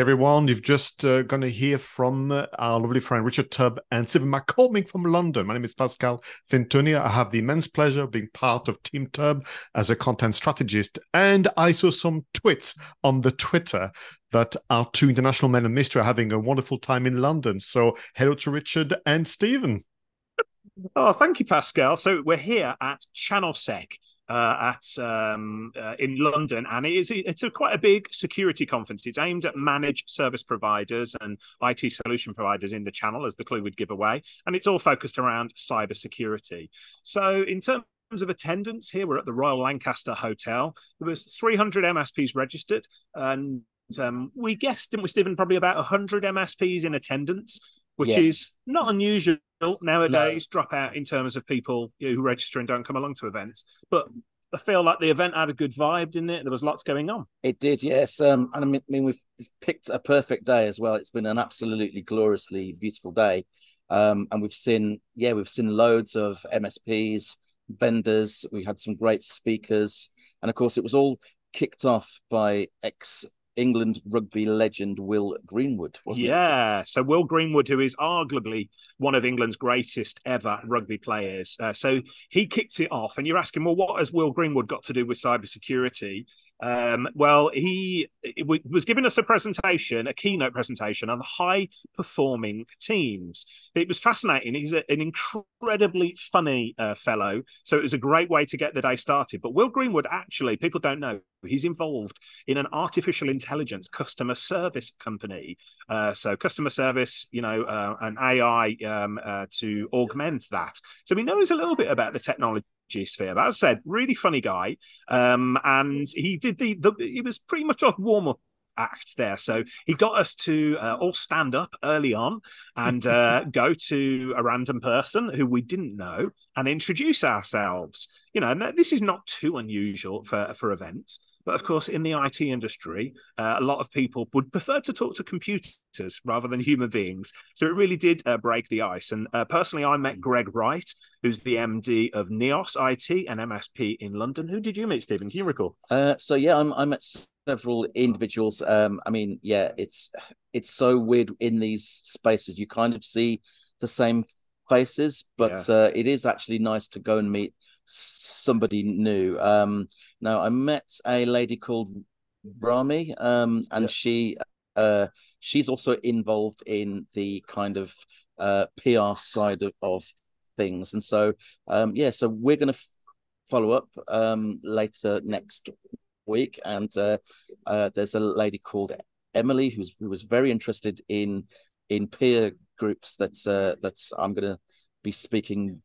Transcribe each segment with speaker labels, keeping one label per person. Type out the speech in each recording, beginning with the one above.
Speaker 1: Everyone, you've just uh, going to hear from uh, our lovely friend Richard Tubb and Stephen McCormick from London. My name is Pascal Fintoni. I have the immense pleasure of being part of Team Tubb as a content strategist. And I saw some tweets on the Twitter that our two international men of mystery are having a wonderful time in London. So hello to Richard and Stephen.
Speaker 2: Oh, thank you, Pascal. So we're here at ChannelSec uh, at um, uh, in London, and it is it's a quite a big security conference. It's aimed at managed service providers and IT solution providers in the channel, as the clue would give away, and it's all focused around cyber security. So, in terms of attendance here, we're at the Royal Lancaster Hotel. There was 300 MSPs registered, and um, we guessed, didn't we, Stephen, probably about 100 MSPs in attendance, which yeah. is not unusual nowadays no. drop out in terms of people you know, who register and don't come along to events. But I feel like the event had a good vibe, didn't it? There was lots going on.
Speaker 3: It did, yes. Um, and I mean, we've picked a perfect day as well. It's been an absolutely gloriously beautiful day, um, and we've seen, yeah, we've seen loads of MSPs, vendors. We had some great speakers, and of course, it was all kicked off by ex England rugby legend Will Greenwood, wasn't
Speaker 2: yeah. it? Yeah. So Will Greenwood, who is arguably one of England's greatest ever rugby players. Uh, so he kicked it off. And you're asking, well, what has Will Greenwood got to do with cybersecurity? Um, well, he was giving us a presentation, a keynote presentation on high performing teams. It was fascinating. He's a, an incredibly funny uh, fellow. So it was a great way to get the day started. But Will Greenwood, actually, people don't know, he's involved in an artificial intelligence customer service company. Uh, so customer service, you know, uh, AI um, uh, to augment that. So he knows a little bit about the technology G sphere. I said, really funny guy. Um, and he did the, the it was pretty much a warm up act there. So he got us to uh, all stand up early on and uh, go to a random person who we didn't know and introduce ourselves. You know, and this is not too unusual for for events. But of course, in the IT industry, uh, a lot of people would prefer to talk to computers rather than human beings. So it really did uh, break the ice. And uh, personally, I met Greg Wright, who's the MD of Neos IT and MSP in London. Who did you meet, Stephen? Can you recall?
Speaker 3: Uh, so yeah, I'm, I met several individuals. Um, I mean, yeah, it's it's so weird in these spaces. You kind of see the same faces, but yeah. uh, it is actually nice to go and meet somebody new. Um, now I met a lady called Rami, um, and yeah. she uh, she's also involved in the kind of uh, PR side of, of things, and so um, yeah, so we're going to f- follow up um, later next week, and uh, uh, there's a lady called Emily who's who was very interested in in peer groups that uh, that I'm going to be speaking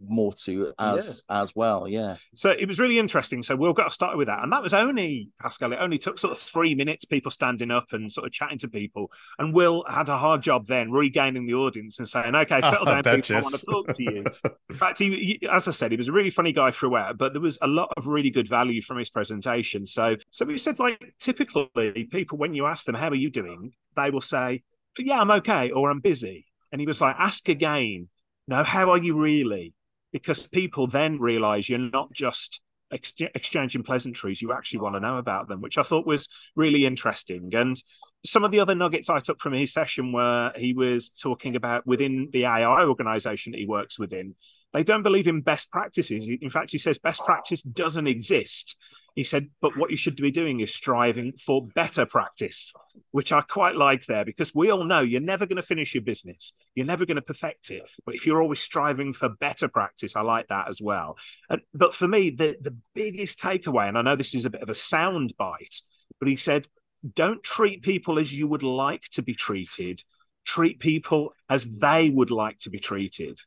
Speaker 3: more to as yeah. as well yeah.
Speaker 2: So it was really interesting. So we'll get started with that. And that was only pascal it only took sort of three minutes people standing up and sort of chatting to people. And will had a hard job then regaining the audience and saying okay settle down people i want to talk to you. In fact he, he, as i said he was a really funny guy throughout but there was a lot of really good value from his presentation. So so we said like typically people when you ask them how are you doing? they will say yeah i'm okay or i'm busy. And he was like ask again no, how are you really? Because people then realize you're not just ex- exchanging pleasantries, you actually want to know about them, which I thought was really interesting. And some of the other nuggets I took from his session were he was talking about within the AI organization that he works within, they don't believe in best practices. In fact, he says best practice doesn't exist. He said, but what you should be doing is striving for better practice, which I quite like there because we all know you're never going to finish your business. You're never going to perfect it. But if you're always striving for better practice, I like that as well. And, but for me, the, the biggest takeaway, and I know this is a bit of a sound bite, but he said, don't treat people as you would like to be treated. Treat people as they would like to be treated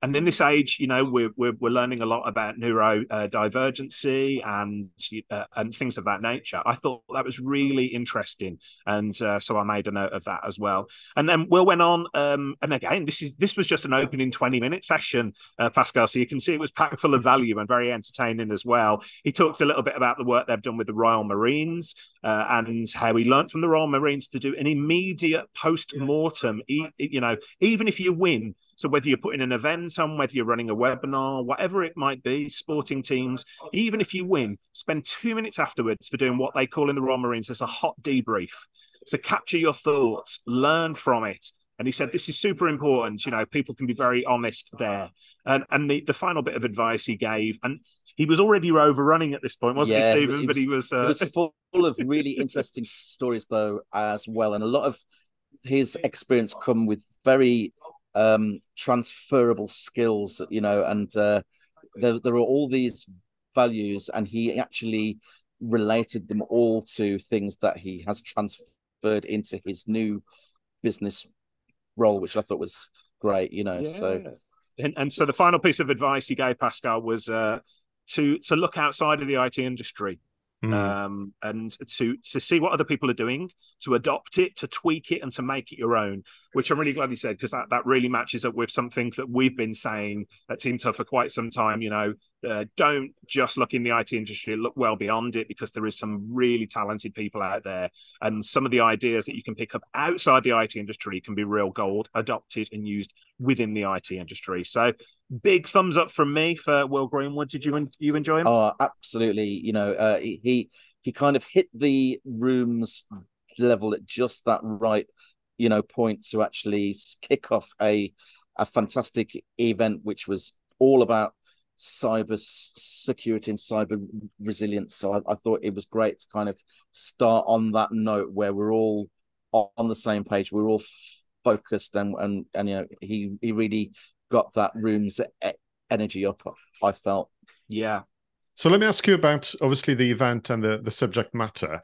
Speaker 2: and in this age, you know, we're we're, we're learning a lot about neurodivergency uh, and uh, and things of that nature. I thought that was really interesting, and uh, so I made a note of that as well. And then Will went on, um, and again, this is this was just an opening twenty minute session, uh, Pascal. So you can see it was packed full of value and very entertaining as well. He talked a little bit about the work they've done with the Royal Marines uh, and how he learned from the Royal Marines to do an immediate post mortem. You know, even if you win so whether you're putting an event on, whether you're running a webinar, whatever it might be, sporting teams, even if you win, spend two minutes afterwards for doing what they call in the Royal Marines as a hot debrief. So capture your thoughts, learn from it. And he said, this is super important. You know, people can be very honest there. And and the, the final bit of advice he gave, and he was already overrunning at this point, wasn't
Speaker 3: yeah,
Speaker 2: he, Stephen? But he was, uh...
Speaker 3: was full of really interesting stories, though, as well. And a lot of his experience come with very um transferable skills, you know, and uh, there, there are all these values, and he actually related them all to things that he has transferred into his new business role, which I thought was great. You know, yeah. so
Speaker 2: and, and so the final piece of advice he gave Pascal was uh, to to look outside of the IT industry. Mm. Um, and to to see what other people are doing, to adopt it, to tweak it, and to make it your own. Which I'm really glad you said because that, that really matches up with something that we've been saying at Team Tubb for quite some time. You know, uh, don't just look in the IT industry, look well beyond it because there is some really talented people out there, and some of the ideas that you can pick up outside the IT industry can be real gold, adopted and used within the IT industry. So big thumbs up from me for Will Greenwood. Did you you enjoy him?
Speaker 3: Oh, absolutely. You know, uh, he he kind of hit the rooms level at just that right, you know, point to actually kick off a a fantastic event, which was all about cyber security and cyber resilience. So I, I thought it was great to kind of start on that note where we're all on the same page. We're all focused and and and you know he he really got that room's energy up. I felt.
Speaker 2: Yeah.
Speaker 1: So let me ask you about obviously the event and the, the subject matter.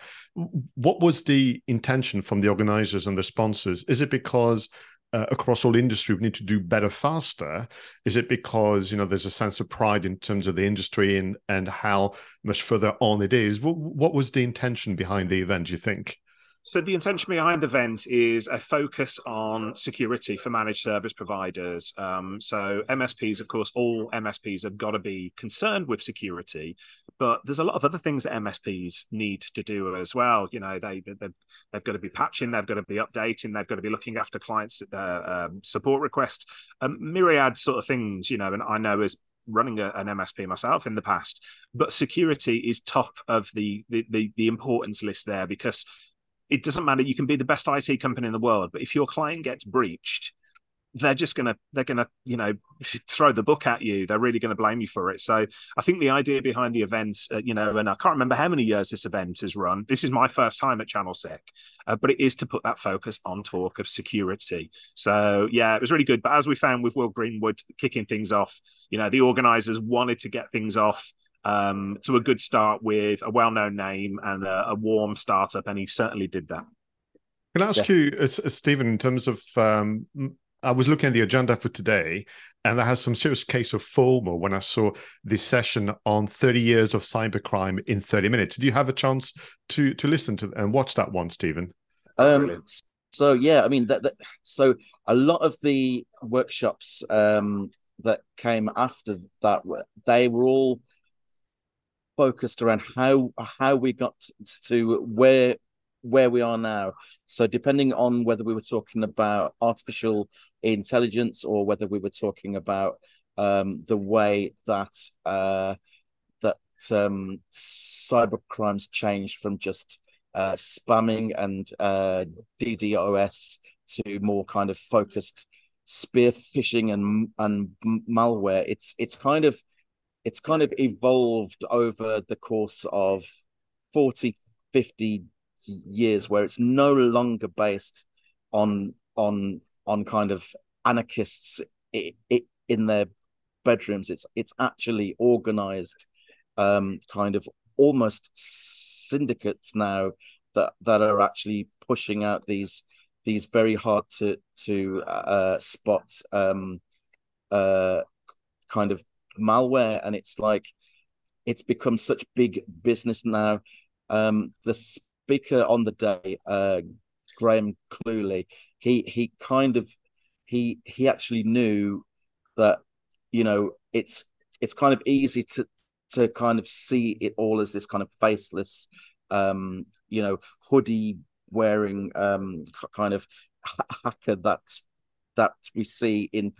Speaker 1: What was the intention from the organizers and the sponsors? Is it because uh, across all industry we need to do better faster? Is it because you know there's a sense of pride in terms of the industry and and how much further on it is? What, what was the intention behind the event? Do you think?
Speaker 2: So the intention behind the event is a focus on security for managed service providers. Um, so MSPs, of course, all MSPs have got to be concerned with security, but there's a lot of other things that MSPs need to do as well. You know, they, they they've got to be patching, they've got to be updating, they've got to be looking after clients' uh, um, support requests, um, myriad sort of things. You know, and I know as running a, an MSP myself in the past, but security is top of the, the the, the importance list there because it doesn't matter. You can be the best IT company in the world, but if your client gets breached, they're just gonna they're gonna you know throw the book at you. They're really gonna blame you for it. So I think the idea behind the event, uh, you know, and I can't remember how many years this event has run. This is my first time at Channel Sec, uh, but it is to put that focus on talk of security. So yeah, it was really good. But as we found with Will Greenwood kicking things off, you know, the organisers wanted to get things off um, to a good start with a well-known name and a, a warm startup, and he certainly did that.
Speaker 1: Can I ask yeah. you, uh, Stephen, in terms of um, I was looking at the agenda for today, and I had some serious case of FOMO when I saw this session on 30 years of cybercrime in 30 minutes. Do you have a chance to to listen to and watch that one, Stephen?
Speaker 3: Um, so yeah, I mean that, that, So a lot of the workshops um, that came after that, they were all focused around how how we got to where where we are now. So depending on whether we were talking about artificial intelligence or whether we were talking about um, the way that uh, that um, cyber crimes changed from just uh, spamming and uh, DDoS to more kind of focused spear phishing and and malware. It's it's kind of it's kind of evolved over the course of 40 50 years where it's no longer based on on on kind of anarchists in their bedrooms. It's it's actually organized um kind of almost syndicates now that that are actually pushing out these these very hard to to uh spot um uh kind of malware and it's like it's become such big business now. Um the speaker on the day uh graham cluley he he kind of he he actually knew that you know it's it's kind of easy to to kind of see it all as this kind of faceless um you know hoodie wearing um kind of hacker that that we see in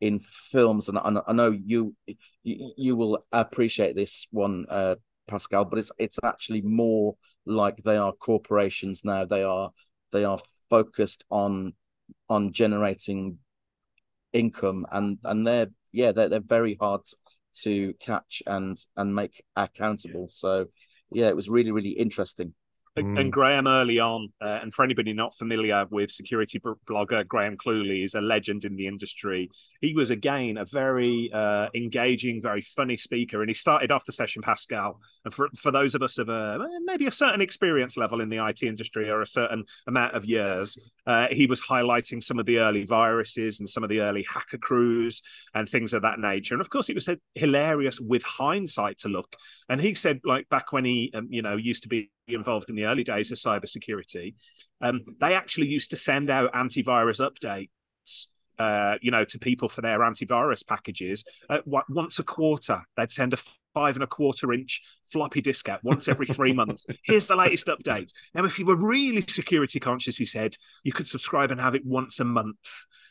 Speaker 3: in films, and I, know you, you, you will appreciate this one, uh, Pascal, but it's it's actually more like they are corporations now. They are they are focused on on generating income and and they're yeah they're, they're very hard to catch and and make accountable so yeah it was really really interesting
Speaker 2: Mm. And Graham early on, uh, and for anybody not familiar with security blogger, Graham Cluley is a legend in the industry. He was again a very uh, engaging, very funny speaker, and he started off the session, Pascal. And for for those of us of a maybe a certain experience level in the IT industry or a certain amount of years, uh, he was highlighting some of the early viruses and some of the early hacker crews and things of that nature. And of course, it was hilarious with hindsight to look. And he said, like back when he, um, you know, used to be involved in the early days of cybersecurity, um, they actually used to send out antivirus updates. Uh, you know, to people for their antivirus packages uh, once a quarter. They'd send a five and a quarter inch floppy disk out once every three months. Here's the latest update. Now, if you were really security conscious, he said you could subscribe and have it once a month.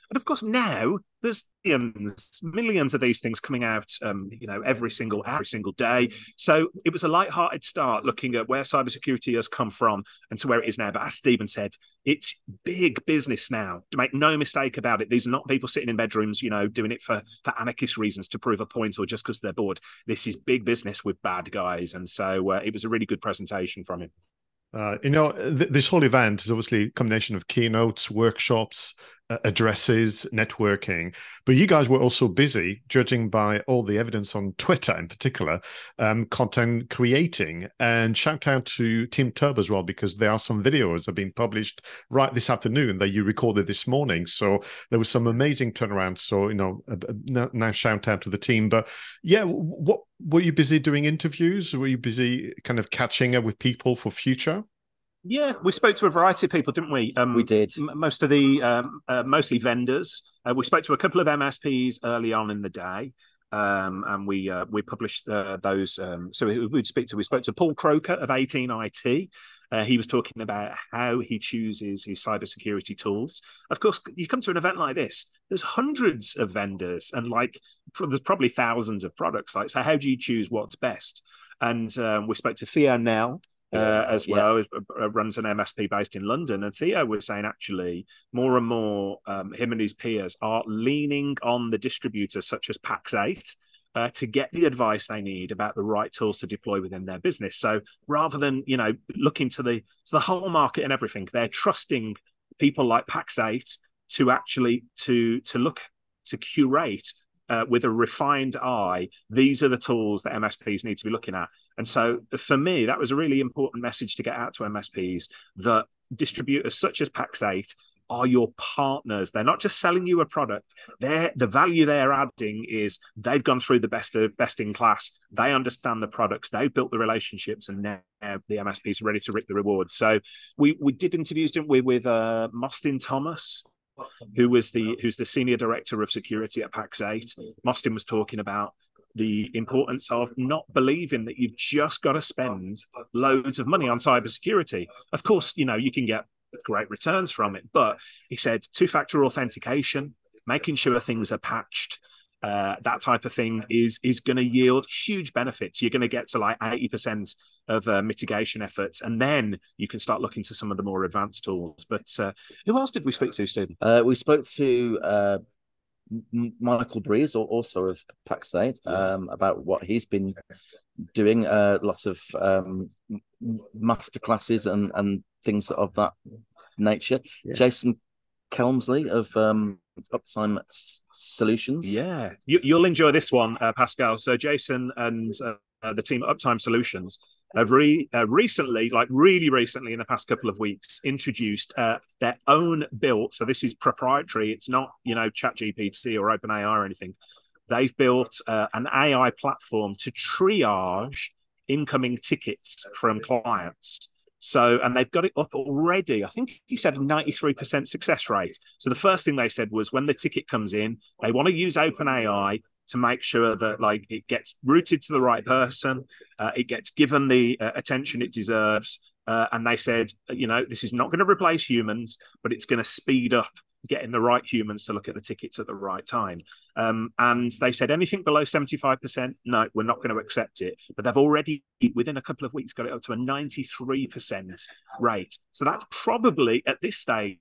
Speaker 2: And of course, now there's millions, millions of these things coming out, um, you know, every single every single day. So it was a light-hearted start looking at where cybersecurity has come from and to where it is now. But as Stephen said, it's big business now. To make no mistake about it, these are not people sitting in bedrooms, you know, doing it for for anarchist reasons to prove a point or just because they're bored. This is big business with bad guys, and so uh, it was a really good presentation from him.
Speaker 1: Uh, you know, th- this whole event is obviously a combination of keynotes, workshops, uh, addresses, networking. But you guys were also busy, judging by all the evidence on Twitter in particular, um, content creating. And shout out to Team Tubb as well, because there are some videos that are being published right this afternoon that you recorded this morning. So there was some amazing turnaround. So, you know, uh, now shout out to the team. But yeah, what were you busy doing interviews? Were you busy kind of catching up with people for future?
Speaker 2: Yeah, we spoke to a variety of people, didn't we?
Speaker 3: Um, we did.
Speaker 2: M- most of the, um, uh, mostly vendors. Uh, we spoke to a couple of MSPs early on in the day, um, and we uh, we published uh, those. Um, so we, would speak to. We spoke to Paul Croker of 18IT. Uh, he was talking about how he chooses his cybersecurity tools. Of course, you come to an event like this. There's hundreds of vendors, and like there's probably thousands of products. Like, so how do you choose what's best? And um, we spoke to Theo Nell, uh, as well. Yeah. Uh, runs an MSP based in London. And Theo was saying actually more and more um, him and his peers are leaning on the distributors such as Pax8 uh, to get the advice they need about the right tools to deploy within their business. So rather than you know looking to the to the whole market and everything, they're trusting people like Pax8 to actually to to look to curate uh, with a refined eye, these are the tools that MSPs need to be looking at. And so for me, that was a really important message to get out to MSPs that distributors such as Pax8 are your partners. They're not just selling you a product. They're the value they're adding is they've gone through the best of best in class. They understand the products. They've built the relationships, and now the MSPs are ready to reap the rewards. So we we did interviews, didn't we, with uh, Thomas, who was the who's the senior director of security at Pax8. Mostyn was talking about the importance of not believing that you've just got to spend loads of money on cybersecurity. Of course, you know, you can get great returns from it, but he said two factor authentication, making sure things are patched, uh, that type of thing is is going to yield huge benefits. You're going to get to like eighty percent of uh, mitigation efforts, and then you can start looking to some of the more advanced tools. But uh, who else did we speak to, Stephen?
Speaker 3: Uh, we spoke to uh, Michael Breeze, also of Pax8, um, about what he's been doing. Uh, lots of um, master classes and and things of that nature. Yeah. Jason Kelmsley of um, Uptime S- Solutions.
Speaker 2: Yeah, you, will enjoy this one, uh, Pascal. So Jason and uh, the team at Uptime Solutions have re- uh, recently, like really recently, in the past couple of weeks, introduced uh, their own built. So this is proprietary. It's not you know ChatGPT or OpenAI or anything. They've built uh, an AI platform to triage incoming tickets from clients. So, and they've got it up already. I think he said a 93% success rate. So, the first thing they said was when the ticket comes in, they want to use OpenAI to make sure that like it gets routed to the right person, uh, it gets given the uh, attention it deserves. Uh, and they said, you know, this is not going to replace humans, but it's going to speed up getting the right humans to look at the tickets at the right time. Um, and they said anything below 75%, no, we're not going to accept it. But they've already, within a couple of weeks, got it up to a 93% rate. So that's probably at this stage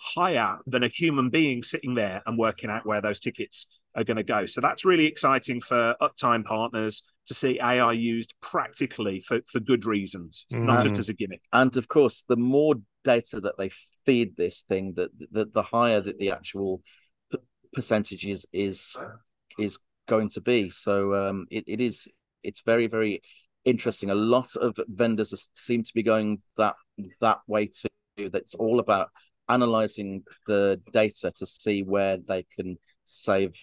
Speaker 2: higher than a human being sitting there and working out where those tickets are going to go. So that's really exciting for uptime partners to see AI used practically for, for good reasons, mm. not just as a gimmick.
Speaker 3: And of course, the more data that they feed this thing, that the, the higher that the actual p- percentage is is is going to be. So um, it, it is it's very very interesting. A lot of vendors seem to be going that that way too. That's all about analyzing the data to see where they can save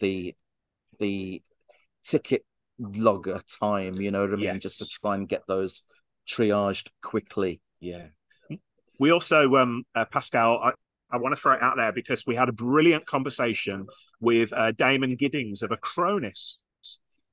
Speaker 3: the the ticket logger time, you know what I mean? Yes. Just to try and get those triaged quickly.
Speaker 2: Yeah. We also, um, uh, Pascal, I, I want to throw it out there because we had a brilliant conversation with uh, Damon Giddings of Acronis.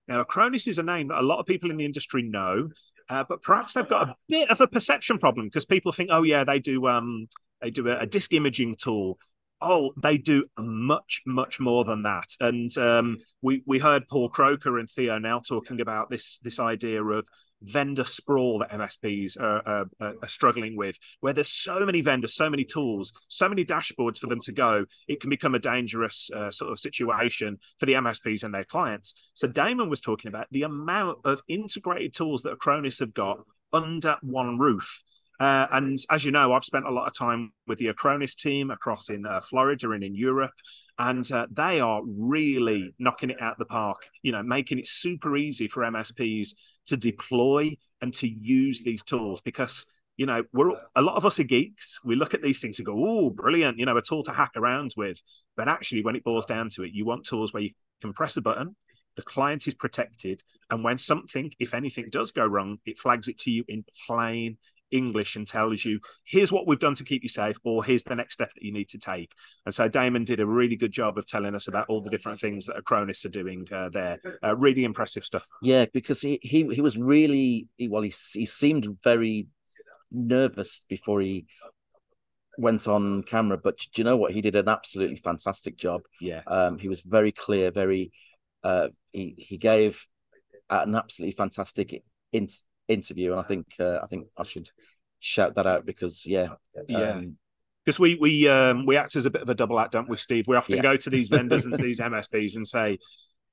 Speaker 2: Now, Acronis is a name that a lot of people in the industry know, uh, but perhaps they've got a bit of a perception problem because people think, oh yeah, they do um, they do a, a disk imaging tool Oh, they do much, much more than that. And um, we we heard Paul Croker and Theo now talking about this this idea of vendor sprawl that MSPs are, are, are, struggling with, where there's so many vendors, so many tools, so many dashboards for them to go, it can become a dangerous uh, sort of situation for the MSPs and their clients. So Damon was talking about the amount of integrated tools that Acronis have got under one roof. Uh, and as you know, I've spent a lot of time with the Acronis team across in uh, Florida and in Europe, and uh, they are really knocking it out the park. You know, making it super easy for MSPs to deploy and to use these tools because you know we're a lot of us are geeks. We look at these things and go, "Oh, brilliant!" You know, a tool to hack around with. But actually, when it boils down to it, you want tools where you can press a button, the client is protected, and when something, if anything, does go wrong, it flags it to you in plain English and tells you, here's what we've done to keep you safe, or here's the next step that you need to take. And so Damon did a really good job of telling us about all the different things that Acronis are doing uh, there. Uh, really impressive stuff.
Speaker 3: Yeah, because he he, he was really well. He he seemed very nervous before he went on camera, but do you know what? He did an absolutely fantastic job.
Speaker 2: Yeah,
Speaker 3: um, he was very clear, very. Uh, he he gave an absolutely fantastic in, interview, and I think uh, I think I should shout that out because yeah,
Speaker 2: yeah. Um, because we we um, we act as a bit of a double act, don't we, Steve? We often yeah. go to these vendors and to these MSPs and say,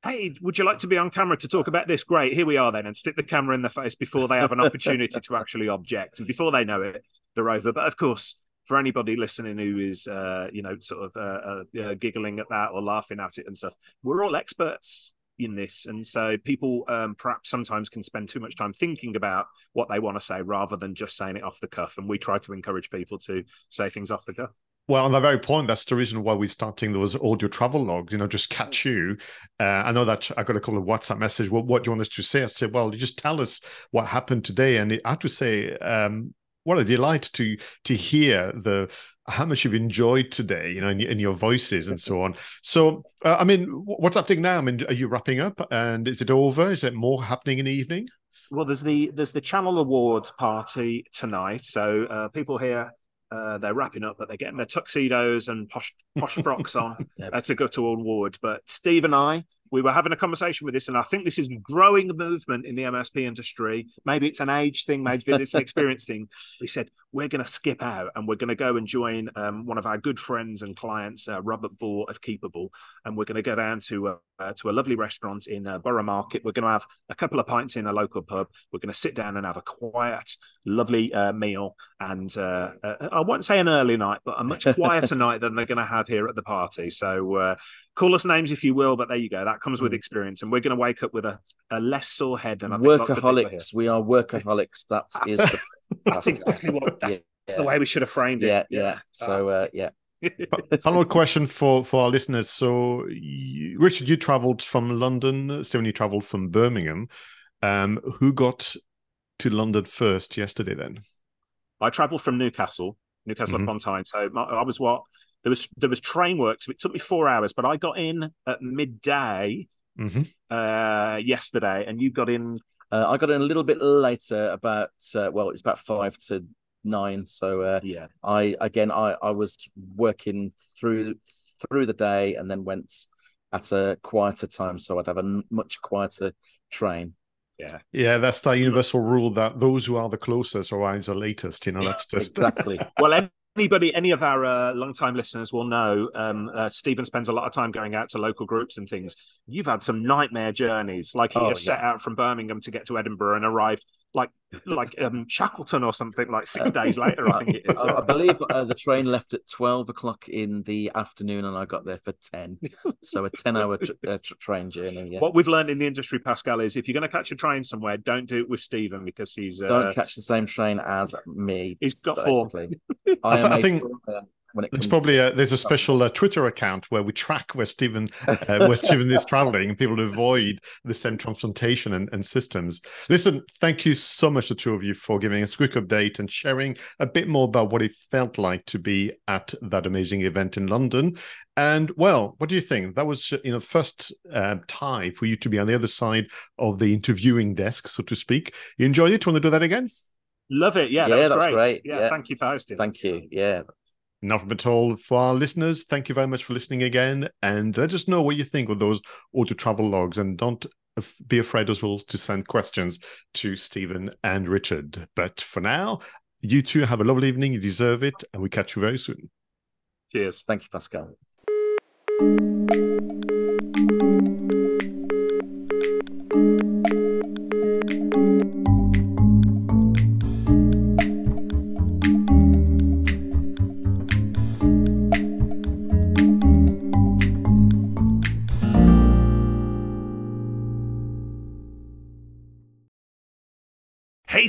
Speaker 2: "Hey, would you like to be on camera to talk about this?" Great, here we are then, and stick the camera in the face before they have an opportunity to actually object, and before they know it, they're over. But of course, for anybody listening who is, uh, you know, sort of uh, uh, giggling at that or laughing at it and stuff, we're all experts in this. And so people um, perhaps sometimes can spend too much time thinking about what they want to say rather than just saying it off the cuff. And we try to encourage people to say things off the cuff.
Speaker 1: Well, on that very point, that's the reason why we're starting those audio travelogues, you know, just catch you. Uh, I know that I got a couple of WhatsApp messages. Well, what do you want us to say? I said, well, you just tell us what happened today. And I have to say, um, what a delight to to hear the how much you've enjoyed today, you know, in, in your voices and so on. So, uh, I mean, what's happening now? I mean, are you wrapping up, and is it over? Is it more happening in the evening?
Speaker 2: Well, there's the there's the Channel Awards party tonight, so uh, people here uh, they're wrapping up, but they're getting their tuxedos and posh posh frocks on uh, to go to all awards. But Steve and I, we were having a conversation with this, and I think this is a growing movement in the MSP industry. Maybe it's an age thing, maybe it's an experience thing. We said we're going to skip out and we're going to go and join um, one of our good friends and clients, uh, Robert Ball of Keepable, and we're going to go down to uh, uh, to a lovely restaurant in uh, Borough Market. We're going to have a couple of pints in a local pub. We're going to sit down and have a quiet, lovely uh, meal, and uh, I won't say an early night, but a much quieter night than they're going to have here at the party. So call us names if you will, but there you go. That comes with mm. experience, and we're going to wake up with a, a less sore head than I
Speaker 3: workaholics. We are workaholics. That is the,
Speaker 2: that's exactly what that, yeah, yeah. the way we should have framed
Speaker 3: it. Yeah, yeah. So uh, yeah.
Speaker 1: Final question for for our listeners. So, you, Richard, you travelled from London. Stephen, you travelled from Birmingham. Um, who got to London first yesterday? Then
Speaker 2: I travelled from Newcastle, Newcastle mm-hmm. upon Tyne. So I was what there was there was train work, so it took me four hours, but I got in at midday mm-hmm. uh, yesterday, and you got in.
Speaker 3: Uh, I got in a little bit later, about uh, well, it's about five to nine. So uh,
Speaker 4: yeah,
Speaker 3: I again I I was working through through the day and then went at a quieter time, so I'd have a much quieter train.
Speaker 4: Yeah,
Speaker 1: yeah, that's the universal rule that those who are the closest arrive the latest. You know, that's just
Speaker 3: exactly.
Speaker 4: well, anybody, any of our uh, long-time listeners will know, um, uh, Stephen spends a lot of time going out to local groups and things. You've had some nightmare journeys. Like he oh, yeah. set out from Birmingham to get to Edinburgh and arrived like like um, Shackleton or something like six days later. I think
Speaker 3: I, I, believe uh, the train left at twelve o'clock in the afternoon, and I got there for ten. So a ten-hour tr- uh, tr- train journey. Yeah.
Speaker 4: What we've learned in the industry, Pascal, is if you're going to catch a train somewhere, don't do it with Stephen because he's uh,
Speaker 3: don't catch the same train as me.
Speaker 4: He's got basically.
Speaker 1: four. I, th- I think. Sure, when it there's probably a, there's a special uh, Twitter account where we track where Stephen uh, where Stephen is traveling and people avoid the same transplantation and, and, systems. Listen, thank you so much the two of you for giving us a quick update and sharing a bit more about what it felt like to be at that amazing event in London. And well, what do you think? That was you know first uh, time for you to be on the other side of the interviewing desk, so to speak. You enjoyed it? Want to do that again?
Speaker 4: Love it. Yeah,
Speaker 3: yeah,
Speaker 4: that was
Speaker 3: great. great.
Speaker 4: Yeah, yeah, thank you for hosting.
Speaker 3: Thank you. Yeah,
Speaker 1: not at all for our listeners. Thank you very much for listening again. And let us know what you think of those auto travelogues. And don't be afraid as well to send questions to Stephen and Richard. But for now, you two have a lovely evening. You deserve it. And we catch you very soon.
Speaker 4: Cheers.
Speaker 3: Thank you, Pascal.